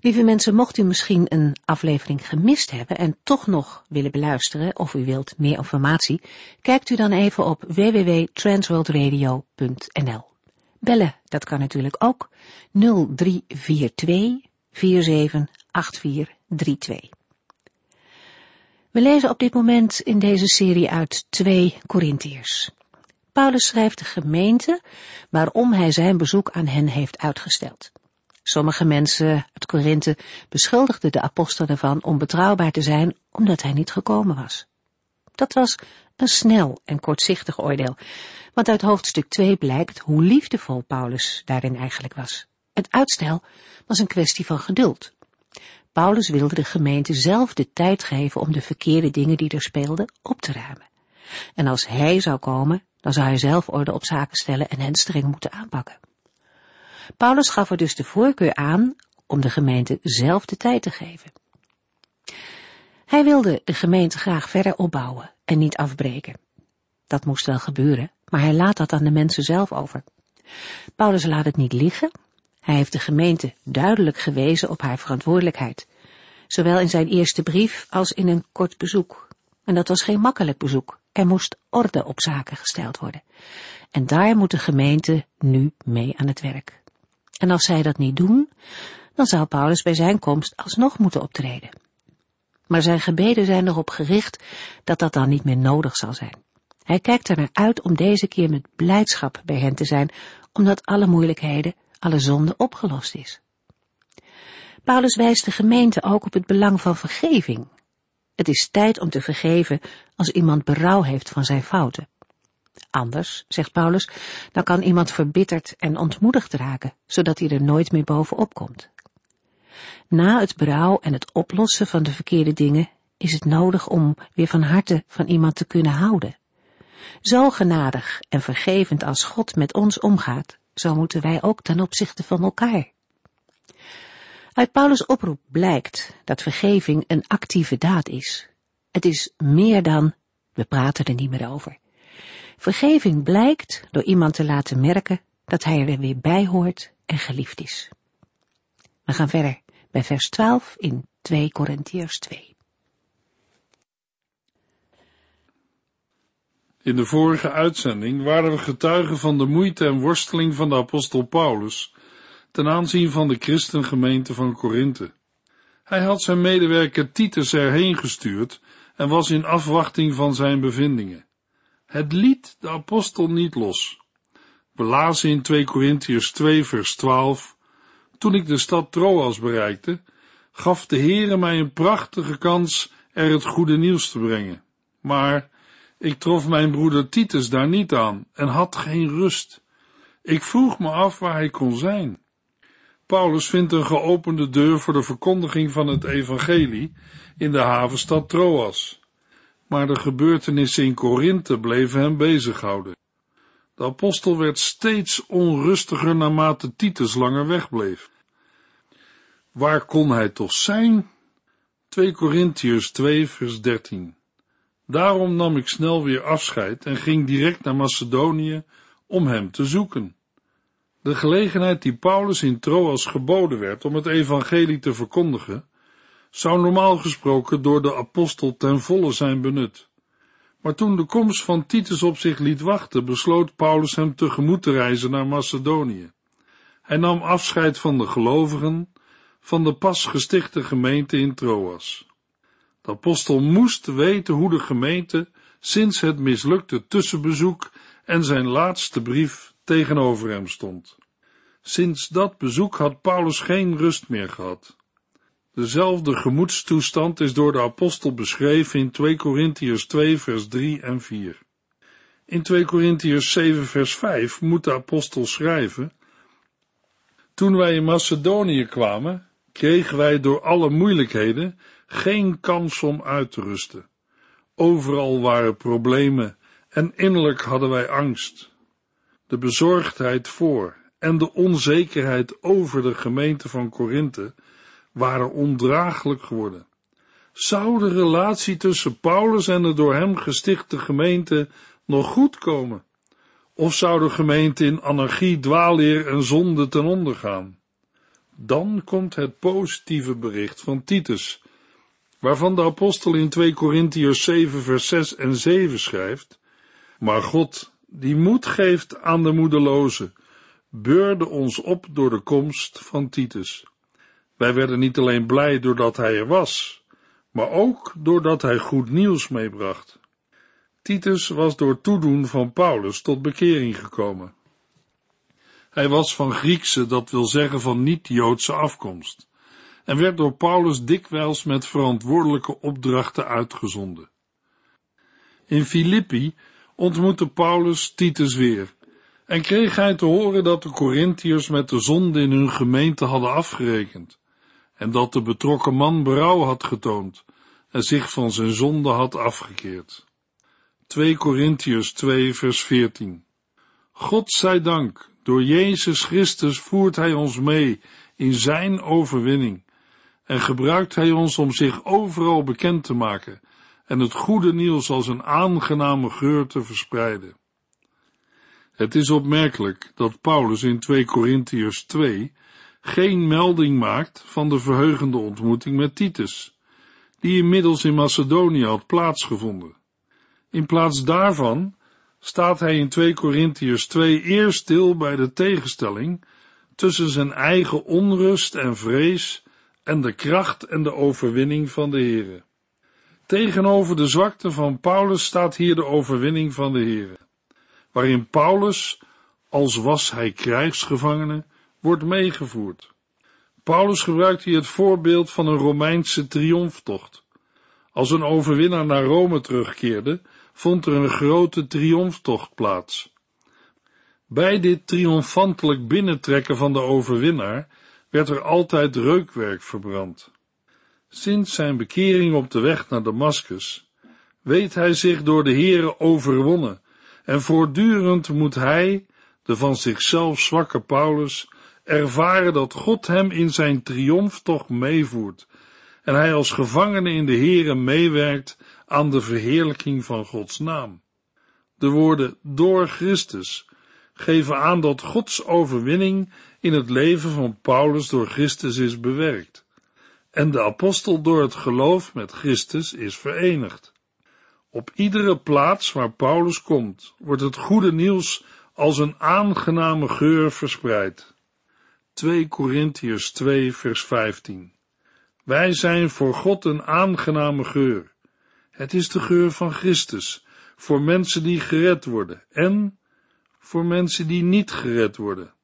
Lieve mensen, mocht u misschien een aflevering gemist hebben en toch nog willen beluisteren of u wilt meer informatie, kijkt u dan even op www.transworldradio.nl. Bellen, dat kan natuurlijk ook 0342 478432. We lezen op dit moment in deze serie uit 2 Korintiërs. Paulus schrijft de gemeente waarom hij zijn bezoek aan hen heeft uitgesteld. Sommige mensen uit Korinthe beschuldigden de apostel ervan om betrouwbaar te zijn omdat hij niet gekomen was. Dat was een snel en kortzichtig oordeel, want uit hoofdstuk 2 blijkt hoe liefdevol Paulus daarin eigenlijk was. Het uitstel was een kwestie van geduld. Paulus wilde de gemeente zelf de tijd geven om de verkeerde dingen die er speelden op te ruimen. En als hij zou komen, dan zou hij zelf orde op zaken stellen en hen streng moeten aanpakken. Paulus gaf er dus de voorkeur aan om de gemeente zelf de tijd te geven. Hij wilde de gemeente graag verder opbouwen en niet afbreken. Dat moest wel gebeuren, maar hij laat dat aan de mensen zelf over. Paulus laat het niet liggen. Hij heeft de gemeente duidelijk gewezen op haar verantwoordelijkheid, zowel in zijn eerste brief als in een kort bezoek. En dat was geen makkelijk bezoek. Er moest orde op zaken gesteld worden. En daar moet de gemeente nu mee aan het werk. En als zij dat niet doen, dan zou Paulus bij zijn komst alsnog moeten optreden. Maar zijn gebeden zijn erop gericht dat dat dan niet meer nodig zal zijn. Hij kijkt er naar uit om deze keer met blijdschap bij hen te zijn, omdat alle moeilijkheden, alle zonde opgelost is. Paulus wijst de gemeente ook op het belang van vergeving. Het is tijd om te vergeven als iemand berouw heeft van zijn fouten. Anders, zegt Paulus, dan kan iemand verbitterd en ontmoedigd raken, zodat hij er nooit meer bovenop komt. Na het berouw en het oplossen van de verkeerde dingen is het nodig om weer van harte van iemand te kunnen houden. Zo genadig en vergevend als God met ons omgaat, zo moeten wij ook ten opzichte van elkaar. Uit Paulus' oproep blijkt dat vergeving een actieve daad is. Het is meer dan, we praten er niet meer over. Vergeving blijkt door iemand te laten merken dat hij er weer bij hoort en geliefd is. We gaan verder bij vers 12 in 2 Korintiërs 2. In de vorige uitzending waren we getuigen van de moeite en worsteling van de apostel Paulus ten aanzien van de christengemeente van Korinthe. Hij had zijn medewerker Titus erheen gestuurd en was in afwachting van zijn bevindingen. Het liet de apostel niet los. We lazen in 2 Korintiërs 2 vers 12, Toen ik de stad Troas bereikte, gaf de Heere mij een prachtige kans er het goede nieuws te brengen. Maar ik trof mijn broeder Titus daar niet aan en had geen rust. Ik vroeg me af waar hij kon zijn. Paulus vindt een geopende deur voor de verkondiging van het evangelie in de havenstad Troas maar de gebeurtenissen in Korinthe bleven hem bezighouden. De apostel werd steeds onrustiger naarmate Titus langer wegbleef. Waar kon hij toch zijn? 2 Korintiërs 2 vers 13 Daarom nam ik snel weer afscheid en ging direct naar Macedonië om hem te zoeken. De gelegenheid die Paulus in Troas geboden werd om het evangelie te verkondigen, zou normaal gesproken door de apostel ten volle zijn benut. Maar toen de komst van Titus op zich liet wachten, besloot Paulus hem tegemoet te reizen naar Macedonië. Hij nam afscheid van de gelovigen, van de pas gestichte gemeente in Troas. De apostel moest weten hoe de gemeente sinds het mislukte tussenbezoek en zijn laatste brief tegenover hem stond. Sinds dat bezoek had Paulus geen rust meer gehad. Dezelfde gemoedstoestand is door de apostel beschreven in 2 Korintiërs 2 vers 3 en 4. In 2 Korintiërs 7 vers 5 moet de apostel schrijven, Toen wij in Macedonië kwamen, kregen wij door alle moeilijkheden geen kans om uit te rusten. Overal waren problemen en innerlijk hadden wij angst. De bezorgdheid voor en de onzekerheid over de gemeente van Korinthe waren ondraaglijk geworden. Zou de relatie tussen Paulus en de door hem gestichte gemeente nog goed komen? Of zou de gemeente in anarchie, dwaalleer en zonde ten onder gaan? Dan komt het positieve bericht van Titus, waarvan de apostel in 2 Korintiërs 7 vers 6 en 7 schrijft, maar God, die moed geeft aan de moedelozen, beurde ons op door de komst van Titus. Wij werden niet alleen blij doordat hij er was, maar ook doordat hij goed nieuws meebracht. Titus was door toedoen van Paulus tot bekering gekomen. Hij was van Griekse, dat wil zeggen van niet-Joodse afkomst, en werd door Paulus dikwijls met verantwoordelijke opdrachten uitgezonden. In Filippi ontmoette Paulus Titus weer en kreeg hij te horen dat de Corinthiërs met de zonde in hun gemeente hadden afgerekend en dat de betrokken man berouw had getoond en zich van zijn zonde had afgekeerd. 2 Corinthiërs 2 vers 14 God zij dank, door Jezus Christus voert Hij ons mee in Zijn overwinning en gebruikt Hij ons om zich overal bekend te maken en het goede nieuws als een aangename geur te verspreiden. Het is opmerkelijk dat Paulus in 2 Corinthiërs 2 geen melding maakt van de verheugende ontmoeting met Titus, die inmiddels in Macedonië had plaatsgevonden. In plaats daarvan staat hij in 2 Corinthiërs 2 eerst stil bij de tegenstelling tussen zijn eigen onrust en vrees en de kracht en de overwinning van de Here. Tegenover de zwakte van Paulus staat hier de overwinning van de Here, waarin Paulus, als was hij krijgsgevangene, wordt meegevoerd. Paulus gebruikt hier het voorbeeld van een Romeinse triomftocht. Als een overwinnaar naar Rome terugkeerde, vond er een grote triomftocht plaats. Bij dit triomfantelijk binnentrekken van de overwinnaar werd er altijd reukwerk verbrand. Sinds zijn bekering op de weg naar Damascus weet hij zich door de Heere overwonnen en voortdurend moet hij, de van zichzelf zwakke Paulus, ervaren dat God hem in zijn triomftocht meevoert en hij als gevangene in de Heere meewerkt aan de verheerlijking van Gods naam. De woorden door Christus geven aan dat Gods overwinning in het leven van Paulus door Christus is bewerkt en de apostel door het geloof met Christus is verenigd. Op iedere plaats waar Paulus komt, wordt het goede nieuws als een aangename geur verspreid. 2 Korintiërs 2 vers 15 Wij zijn voor God een aangename geur. Het is de geur van Christus, voor mensen die gered worden en voor mensen die niet gered worden.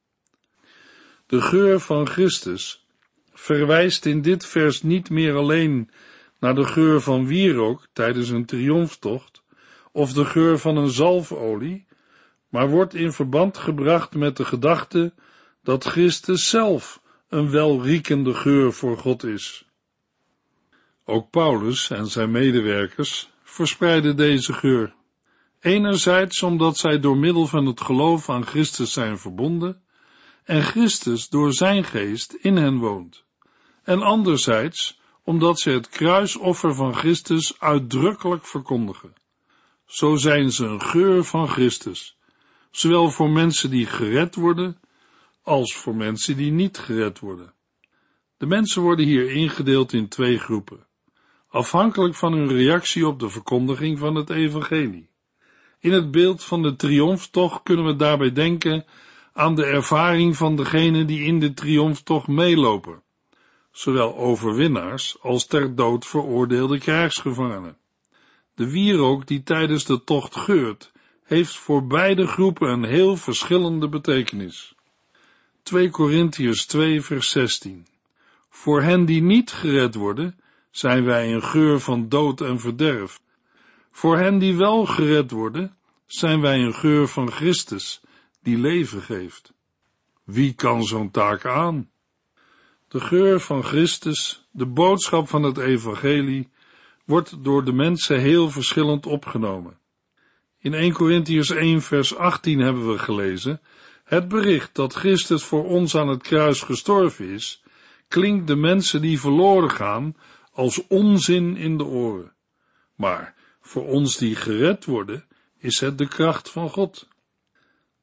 De geur van Christus verwijst in dit vers niet meer alleen naar de geur van wierook tijdens een triomftocht of de geur van een zalfolie, maar wordt in verband gebracht met de gedachte dat Christus zelf een welriekende geur voor God is. Ook Paulus en zijn medewerkers verspreiden deze geur. Enerzijds omdat zij door middel van het geloof aan Christus zijn verbonden en Christus door zijn geest in hen woont. En anderzijds omdat ze het kruisoffer van Christus uitdrukkelijk verkondigen. Zo zijn ze een geur van Christus, zowel voor mensen die gered worden, als voor mensen die niet gered worden. De mensen worden hier ingedeeld in twee groepen, afhankelijk van hun reactie op de verkondiging van het evangelie. In het beeld van de triomftocht kunnen we daarbij denken aan de ervaring van degenen die in de triomftocht meelopen, zowel overwinnaars als ter dood veroordeelde krijgsgevangenen. De wierook die tijdens de tocht geurt, heeft voor beide groepen een heel verschillende betekenis. 2 Korintiërs 2 vers 16 Voor hen die niet gered worden, zijn wij een geur van dood en verderf. Voor hen die wel gered worden, zijn wij een geur van Christus, die leven geeft. Wie kan zo'n taak aan? De geur van Christus, de boodschap van het evangelie, wordt door de mensen heel verschillend opgenomen. In 1 Corinthians 1 vers 18 hebben we gelezen, het bericht dat Christus voor ons aan het kruis gestorven is, klinkt de mensen die verloren gaan als onzin in de oren. Maar voor ons die gered worden, is het de kracht van God.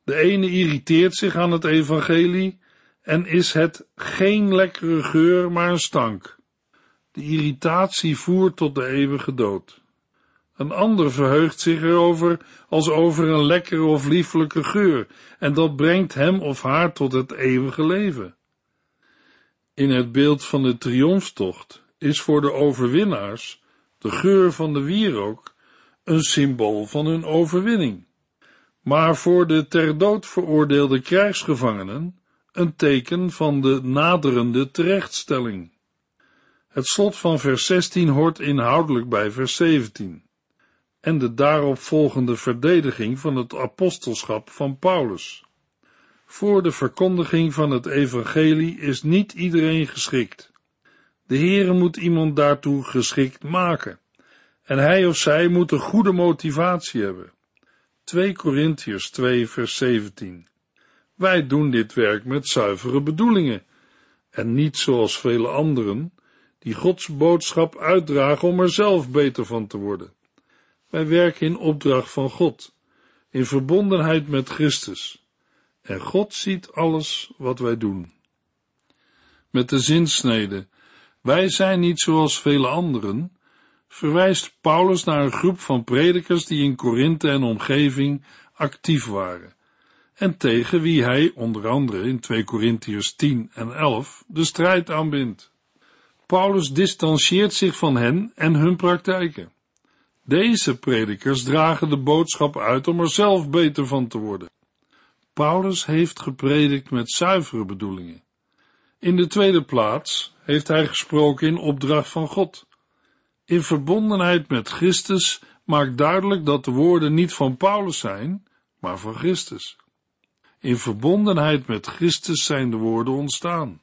De ene irriteert zich aan het evangelie en is het geen lekkere geur, maar een stank. De irritatie voert tot de eeuwige dood. Een ander verheugt zich erover als over een lekkere of lieflijke geur, en dat brengt hem of haar tot het eeuwige leven. In het beeld van de triomftocht is voor de overwinnaars de geur van de wierook een symbool van hun overwinning, maar voor de ter dood veroordeelde krijgsgevangenen een teken van de naderende terechtstelling. Het slot van vers 16 hoort inhoudelijk bij vers 17 en de daarop volgende verdediging van het apostelschap van Paulus. Voor de verkondiging van het evangelie is niet iedereen geschikt. De Heere moet iemand daartoe geschikt maken. En hij of zij moet een goede motivatie hebben. 2 Korintiërs 2 vers 17 Wij doen dit werk met zuivere bedoelingen, en niet zoals vele anderen, die Gods boodschap uitdragen om er zelf beter van te worden. Wij werken in opdracht van God, in verbondenheid met Christus, en God ziet alles wat wij doen. Met de zinsnede, wij zijn niet zoals vele anderen, verwijst Paulus naar een groep van predikers die in Korinthe en omgeving actief waren, en tegen wie hij onder andere in 2 Korintiërs 10 en 11 de strijd aanbindt. Paulus distancieert zich van hen en hun praktijken. Deze predikers dragen de boodschap uit om er zelf beter van te worden. Paulus heeft gepredikt met zuivere bedoelingen. In de tweede plaats heeft hij gesproken in opdracht van God. In verbondenheid met Christus maakt duidelijk dat de woorden niet van Paulus zijn, maar van Christus. In verbondenheid met Christus zijn de woorden ontstaan.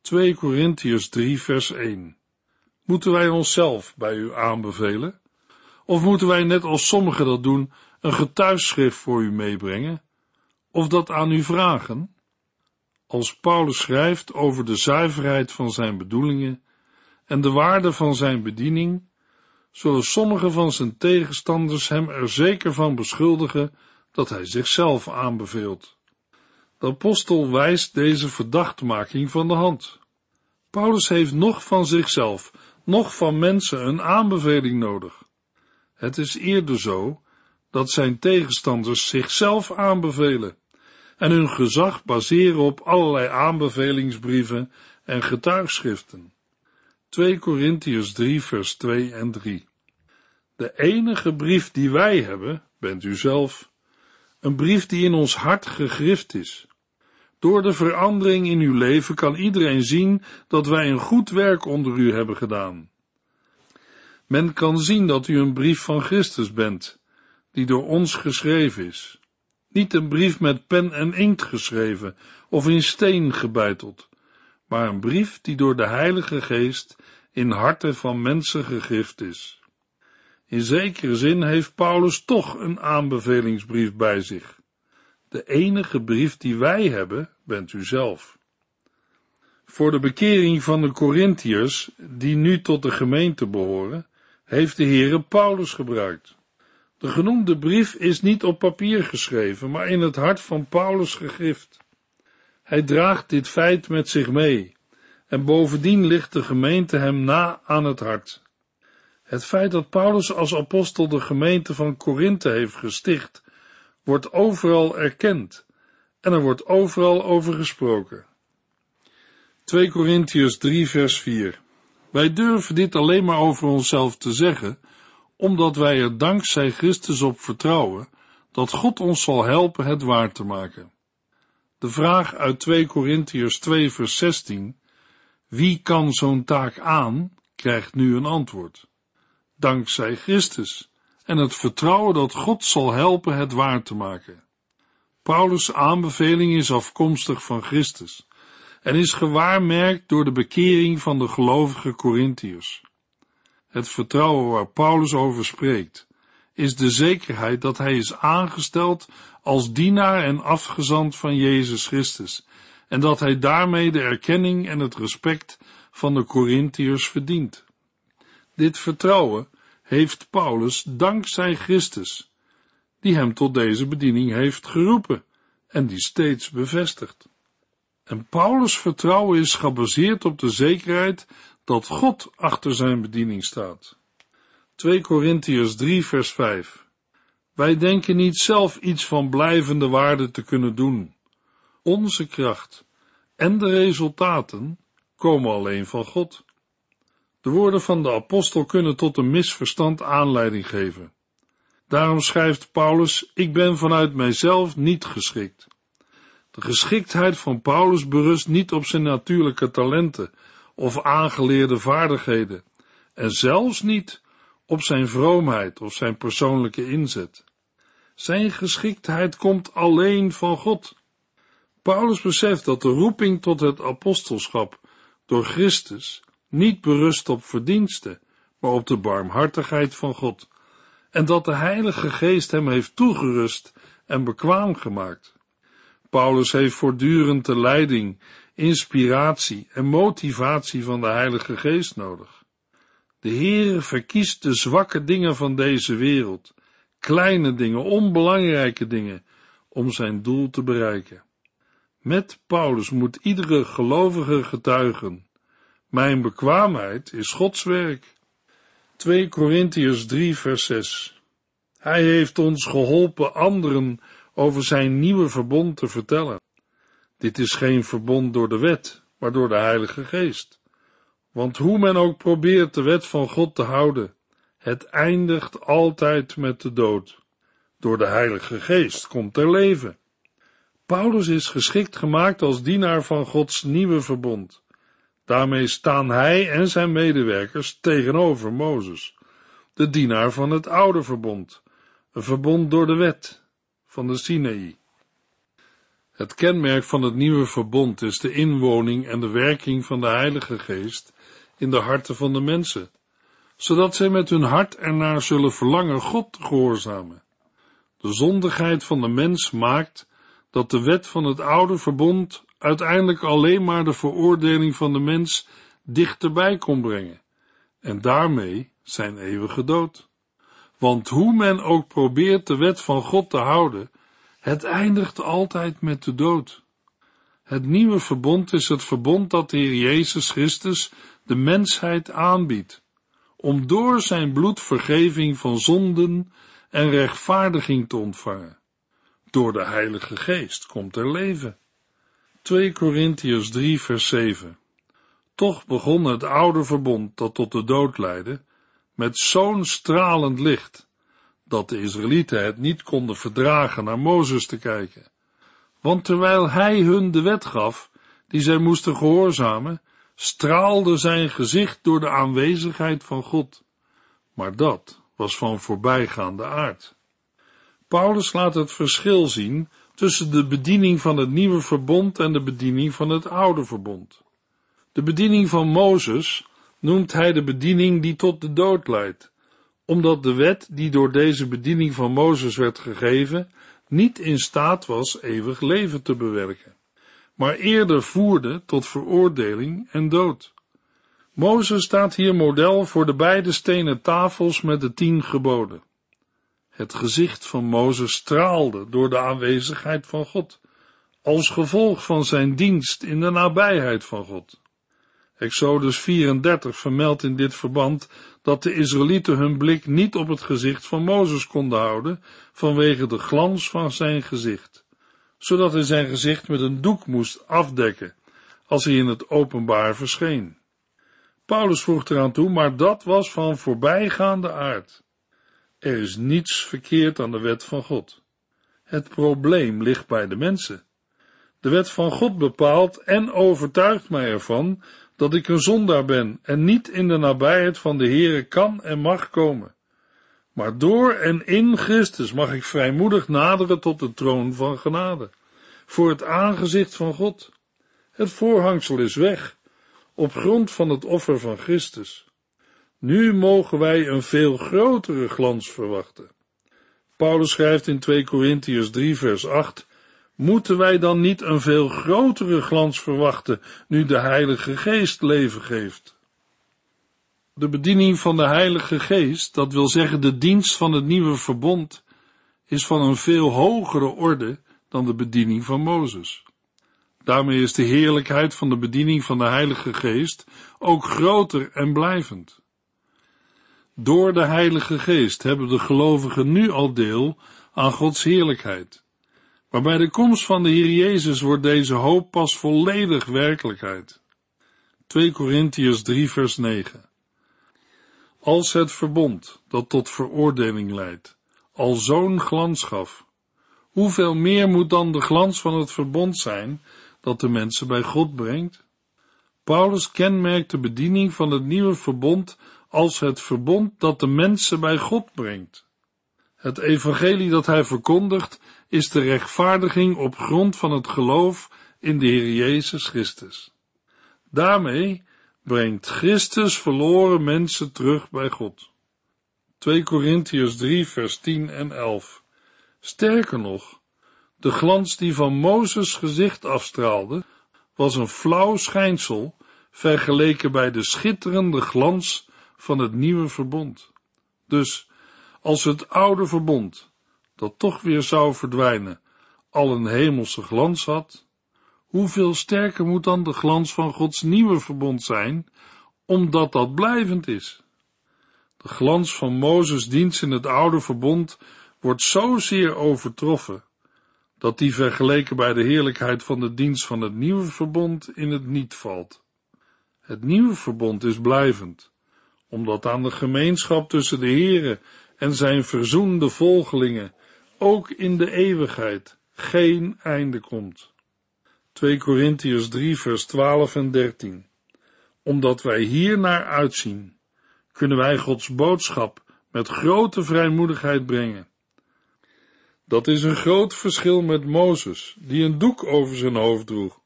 2 Korintiërs 3 vers 1 Moeten wij onszelf bij u aanbevelen? Of moeten wij net als sommigen dat doen, een getuigschrift voor u meebrengen? Of dat aan u vragen? Als Paulus schrijft over de zuiverheid van zijn bedoelingen en de waarde van zijn bediening, zullen sommige van zijn tegenstanders hem er zeker van beschuldigen dat hij zichzelf aanbeveelt. De apostel wijst deze verdachtmaking van de hand. Paulus heeft nog van zichzelf, nog van mensen een aanbeveling nodig. Het is eerder zo dat zijn tegenstanders zichzelf aanbevelen en hun gezag baseren op allerlei aanbevelingsbrieven en getuigschriften. 2 Korintiërs 3 vers 2 en 3 De enige brief die wij hebben, bent u zelf, een brief die in ons hart gegrift is. Door de verandering in uw leven kan iedereen zien dat wij een goed werk onder u hebben gedaan. Men kan zien dat u een brief van Christus bent, die door ons geschreven is. Niet een brief met pen en inkt geschreven of in steen gebeiteld, maar een brief die door de Heilige Geest in harten van mensen gegrift is. In zekere zin heeft Paulus toch een aanbevelingsbrief bij zich. De enige brief die wij hebben, bent u zelf. Voor de bekering van de Corinthiërs, die nu tot de gemeente behoren, heeft de Heere Paulus gebruikt. De genoemde brief is niet op papier geschreven, maar in het hart van Paulus gegrift. Hij draagt dit feit met zich mee, en bovendien ligt de gemeente hem na aan het hart. Het feit dat Paulus als apostel de gemeente van Korinthe heeft gesticht, wordt overal erkend, en er wordt overal over gesproken. 2 Korintiërs 3 vers 4 wij durven dit alleen maar over onszelf te zeggen, omdat wij er dankzij Christus op vertrouwen dat God ons zal helpen het waar te maken. De vraag uit 2 Korintiërs 2 vers 16, wie kan zo'n taak aan, krijgt nu een antwoord. Dankzij Christus en het vertrouwen dat God zal helpen het waar te maken. Paulus' aanbeveling is afkomstig van Christus en is gewaarmerkt door de bekering van de gelovige Corinthiërs. Het vertrouwen waar Paulus over spreekt, is de zekerheid dat hij is aangesteld als dienaar en afgezant van Jezus Christus, en dat hij daarmee de erkenning en het respect van de Corinthiërs verdient. Dit vertrouwen heeft Paulus dankzij Christus, die hem tot deze bediening heeft geroepen en die steeds bevestigt. En Paulus' vertrouwen is gebaseerd op de zekerheid dat God achter zijn bediening staat. 2 Korintiërs 3 vers 5 Wij denken niet zelf iets van blijvende waarde te kunnen doen. Onze kracht en de resultaten komen alleen van God. De woorden van de apostel kunnen tot een misverstand aanleiding geven. Daarom schrijft Paulus, ik ben vanuit mijzelf niet geschikt. De geschiktheid van Paulus berust niet op zijn natuurlijke talenten of aangeleerde vaardigheden, en zelfs niet op zijn vroomheid of zijn persoonlijke inzet. Zijn geschiktheid komt alleen van God. Paulus beseft dat de roeping tot het apostelschap door Christus niet berust op verdiensten, maar op de barmhartigheid van God, en dat de Heilige Geest hem heeft toegerust en bekwaam gemaakt. Paulus heeft voortdurend de leiding, inspiratie en motivatie van de Heilige Geest nodig. De Heere verkiest de zwakke dingen van deze wereld, kleine dingen, onbelangrijke dingen, om zijn doel te bereiken. Met Paulus moet iedere gelovige getuigen. Mijn bekwaamheid is Gods werk. 2 Korintiërs 3 vers 6 Hij heeft ons geholpen anderen over zijn nieuwe verbond te vertellen. Dit is geen verbond door de wet, maar door de Heilige Geest. Want hoe men ook probeert de wet van God te houden, het eindigt altijd met de dood. Door de Heilige Geest komt er leven. Paulus is geschikt gemaakt als dienaar van Gods nieuwe verbond. Daarmee staan hij en zijn medewerkers tegenover Mozes, de dienaar van het oude verbond, een verbond door de wet van de. Het kenmerk van het nieuwe verbond is de inwoning en de werking van de Heilige Geest in de harten van de mensen, zodat zij met hun hart ernaar zullen verlangen God te gehoorzamen. De zondigheid van de mens maakt dat de wet van het oude verbond uiteindelijk alleen maar de veroordeling van de mens dichterbij kon brengen, en daarmee zijn eeuwige dood. Want hoe men ook probeert de wet van God te houden, het eindigt altijd met de dood. Het nieuwe verbond is het verbond dat de Heer Jezus Christus de mensheid aanbiedt, om door zijn bloed vergeving van zonden en rechtvaardiging te ontvangen. Door de Heilige Geest komt er leven. 2 Korintiërs 3 vers 7 Toch begon het oude verbond dat tot de dood leidde, met zo'n stralend licht, dat de Israëlieten het niet konden verdragen naar Mozes te kijken. Want terwijl hij hun de wet gaf, die zij moesten gehoorzamen, straalde zijn gezicht door de aanwezigheid van God. Maar dat was van voorbijgaande aard. Paulus laat het verschil zien tussen de bediening van het nieuwe verbond en de bediening van het oude verbond. De bediening van Mozes noemt hij de bediening die tot de dood leidt, omdat de wet die door deze bediening van Mozes werd gegeven, niet in staat was eeuwig leven te bewerken, maar eerder voerde tot veroordeling en dood. Mozes staat hier model voor de beide stenen tafels met de tien geboden. Het gezicht van Mozes straalde door de aanwezigheid van God, als gevolg van zijn dienst in de nabijheid van God. Exodus 34 vermeldt in dit verband dat de Israëlieten hun blik niet op het gezicht van Mozes konden houden vanwege de glans van zijn gezicht, zodat hij zijn gezicht met een doek moest afdekken als hij in het openbaar verscheen. Paulus voegt eraan toe, maar dat was van voorbijgaande aard. Er is niets verkeerd aan de wet van God. Het probleem ligt bij de mensen. De wet van God bepaalt en overtuigt mij ervan dat ik een zondaar ben en niet in de nabijheid van de Heere kan en mag komen. Maar door en in Christus mag ik vrijmoedig naderen tot de troon van genade, voor het aangezicht van God. Het voorhangsel is weg, op grond van het offer van Christus. Nu mogen wij een veel grotere glans verwachten. Paulus schrijft in 2 Korintiërs 3 vers 8, moeten wij dan niet een veel grotere glans verwachten nu de Heilige Geest leven geeft? De bediening van de Heilige Geest, dat wil zeggen de dienst van het nieuwe verbond, is van een veel hogere orde dan de bediening van Mozes. Daarmee is de heerlijkheid van de bediening van de Heilige Geest ook groter en blijvend. Door de Heilige Geest hebben de gelovigen nu al deel aan Gods heerlijkheid. Maar bij de komst van de Heer Jezus wordt deze hoop pas volledig werkelijkheid. 2 Korintiërs 3 vers 9 Als het verbond dat tot veroordeling leidt, al zo'n glans gaf, hoeveel meer moet dan de glans van het verbond zijn dat de mensen bij God brengt? Paulus kenmerkt de bediening van het nieuwe verbond als het verbond dat de mensen bij God brengt. Het evangelie dat hij verkondigt is de rechtvaardiging op grond van het geloof in de Heer Jezus Christus. Daarmee brengt Christus verloren mensen terug bij God. 2 Korintiërs 3 vers 10 en 11. Sterker nog, de glans die van Mozes gezicht afstraalde, was een flauw schijnsel vergeleken bij de schitterende glans van het nieuwe verbond. Dus, als het oude verbond, dat toch weer zou verdwijnen, al een hemelse glans had, hoeveel sterker moet dan de glans van Gods nieuwe verbond zijn, omdat dat blijvend is? De glans van Mozes dienst in het oude verbond wordt zozeer overtroffen, dat die vergeleken bij de heerlijkheid van de dienst van het nieuwe verbond in het niet valt. Het nieuwe verbond is blijvend, omdat aan de gemeenschap tussen de Heere en zijn verzoende volgelingen ook in de eeuwigheid geen einde komt. 2 Korintiërs 3 vers 12 en 13 Omdat wij hier naar uitzien, kunnen wij Gods boodschap met grote vrijmoedigheid brengen. Dat is een groot verschil met Mozes, die een doek over zijn hoofd droeg,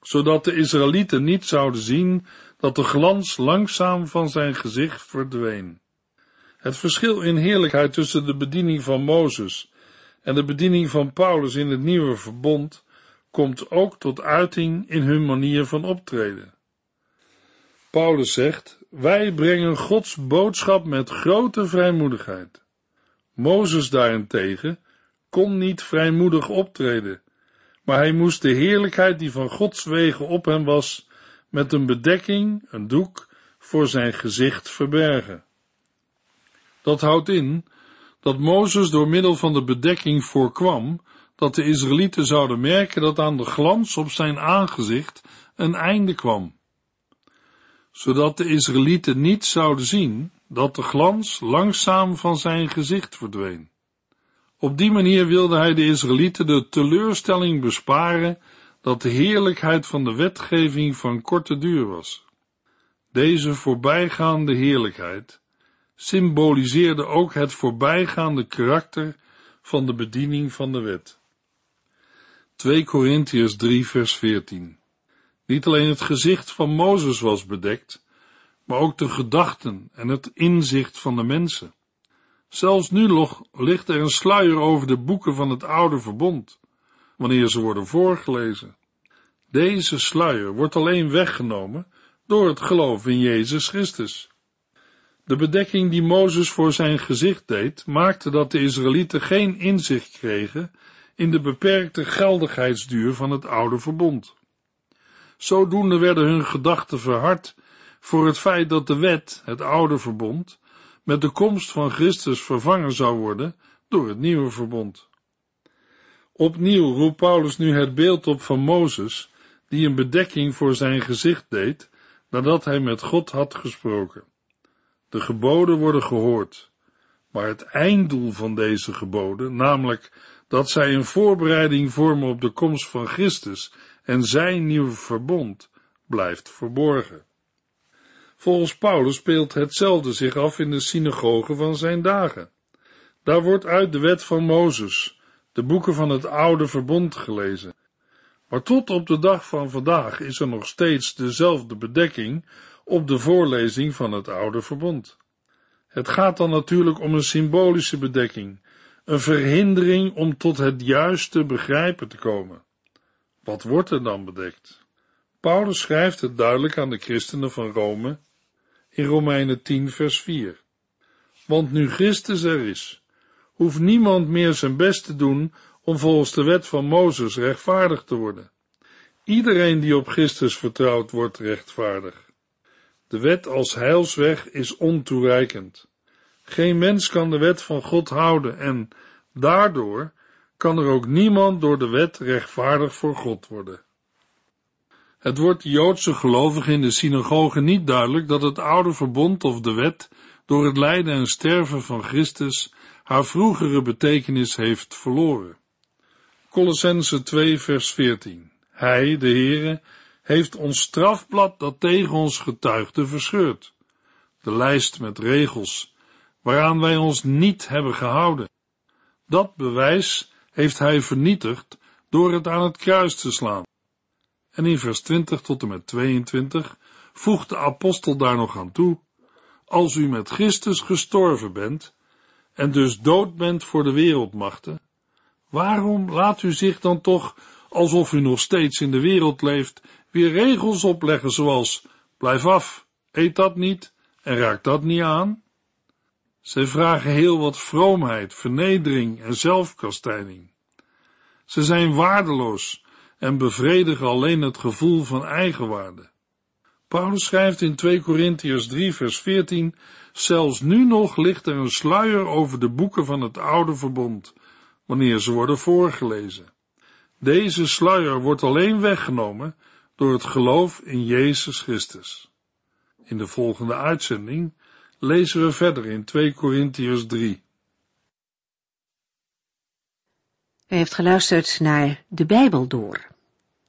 zodat de Israëlieten niet zouden zien dat de glans langzaam van zijn gezicht verdween. Het verschil in heerlijkheid tussen de bediening van Mozes en de bediening van Paulus in het nieuwe verbond komt ook tot uiting in hun manier van optreden. Paulus zegt, wij brengen Gods boodschap met grote vrijmoedigheid. Mozes daarentegen kon niet vrijmoedig optreden, maar hij moest de heerlijkheid die van Gods wegen op hem was, met een bedekking, een doek, voor zijn gezicht verbergen. Dat houdt in dat Mozes door middel van de bedekking voorkwam dat de Israëlieten zouden merken dat aan de glans op zijn aangezicht een einde kwam zodat de Israëlieten niet zouden zien dat de glans langzaam van zijn gezicht verdween. Op die manier wilde hij de Israëlieten de teleurstelling besparen dat de heerlijkheid van de wetgeving van korte duur was. Deze voorbijgaande heerlijkheid symboliseerde ook het voorbijgaande karakter van de bediening van de wet. 2 Korintiërs 3 vers 14 niet alleen het gezicht van Mozes was bedekt, maar ook de gedachten en het inzicht van de mensen. Zelfs nu nog ligt er een sluier over de boeken van het oude verbond, wanneer ze worden voorgelezen. Deze sluier wordt alleen weggenomen door het geloof in Jezus Christus. De bedekking die Mozes voor zijn gezicht deed, maakte dat de Israëlieten geen inzicht kregen in de beperkte geldigheidsduur van het oude verbond. Zodoende werden hun gedachten verhard voor het feit dat de wet, het oude verbond, met de komst van Christus vervangen zou worden door het nieuwe verbond. Opnieuw roept Paulus nu het beeld op van Mozes, die een bedekking voor zijn gezicht deed, nadat hij met God had gesproken. De geboden worden gehoord, maar het einddoel van deze geboden, namelijk dat zij een voorbereiding vormen op de komst van Christus en zijn nieuwe verbond blijft verborgen. Volgens Paulus speelt hetzelfde zich af in de synagogen van zijn dagen. Daar wordt uit de wet van Mozes, de boeken van het oude verbond gelezen. Maar tot op de dag van vandaag is er nog steeds dezelfde bedekking op de voorlezing van het oude verbond. Het gaat dan natuurlijk om een symbolische bedekking, een verhindering om tot het juiste begrijpen te komen. Wat wordt er dan bedekt? Paulus schrijft het duidelijk aan de christenen van Rome in Romeinen 10 vers 4. Want nu Christus er is, hoeft niemand meer zijn best te doen om volgens de wet van Mozes rechtvaardig te worden. Iedereen die op Christus vertrouwt, wordt rechtvaardig. De wet als heilsweg is ontoereikend. Geen mens kan de wet van God houden en daardoor kan er ook niemand door de wet rechtvaardig voor God worden. Het wordt de Joodse gelovigen in de synagoge niet duidelijk dat het oude verbond of de wet door het lijden en sterven van Christus haar vroegere betekenis heeft verloren. Colossense 2 vers 14 Hij, de Heere, heeft ons strafblad dat tegen ons getuigde verscheurd. De lijst met regels, waaraan wij ons niet hebben gehouden. Dat bewijs heeft hij vernietigd door het aan het kruis te slaan. En in vers 20 tot en met 22 voegt de apostel daar nog aan toe, als u met Christus gestorven bent, en dus dood bent voor de wereldmachten, waarom laat u zich dan toch, alsof u nog steeds in de wereld leeft, weer regels opleggen zoals, blijf af, eet dat niet en raak dat niet aan? Zij vragen heel wat vroomheid, vernedering en zelfkastijding. Ze zijn waardeloos en bevredigen alleen het gevoel van eigenwaarde. Paulus schrijft in 2 Korintiërs 3 vers 14, zelfs nu nog ligt er een sluier over de boeken van het oude verbond, wanneer ze worden voorgelezen. Deze sluier wordt alleen weggenomen door het geloof in Jezus Christus. In de volgende uitzending lezen we verder in 2 Korintiërs 3. U heeft geluisterd naar De Bijbel Door,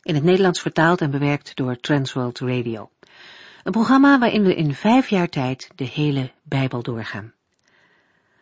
in het Nederlands vertaald en bewerkt door Transworld Radio. Een programma waarin we in vijf jaar tijd de hele Bijbel doorgaan.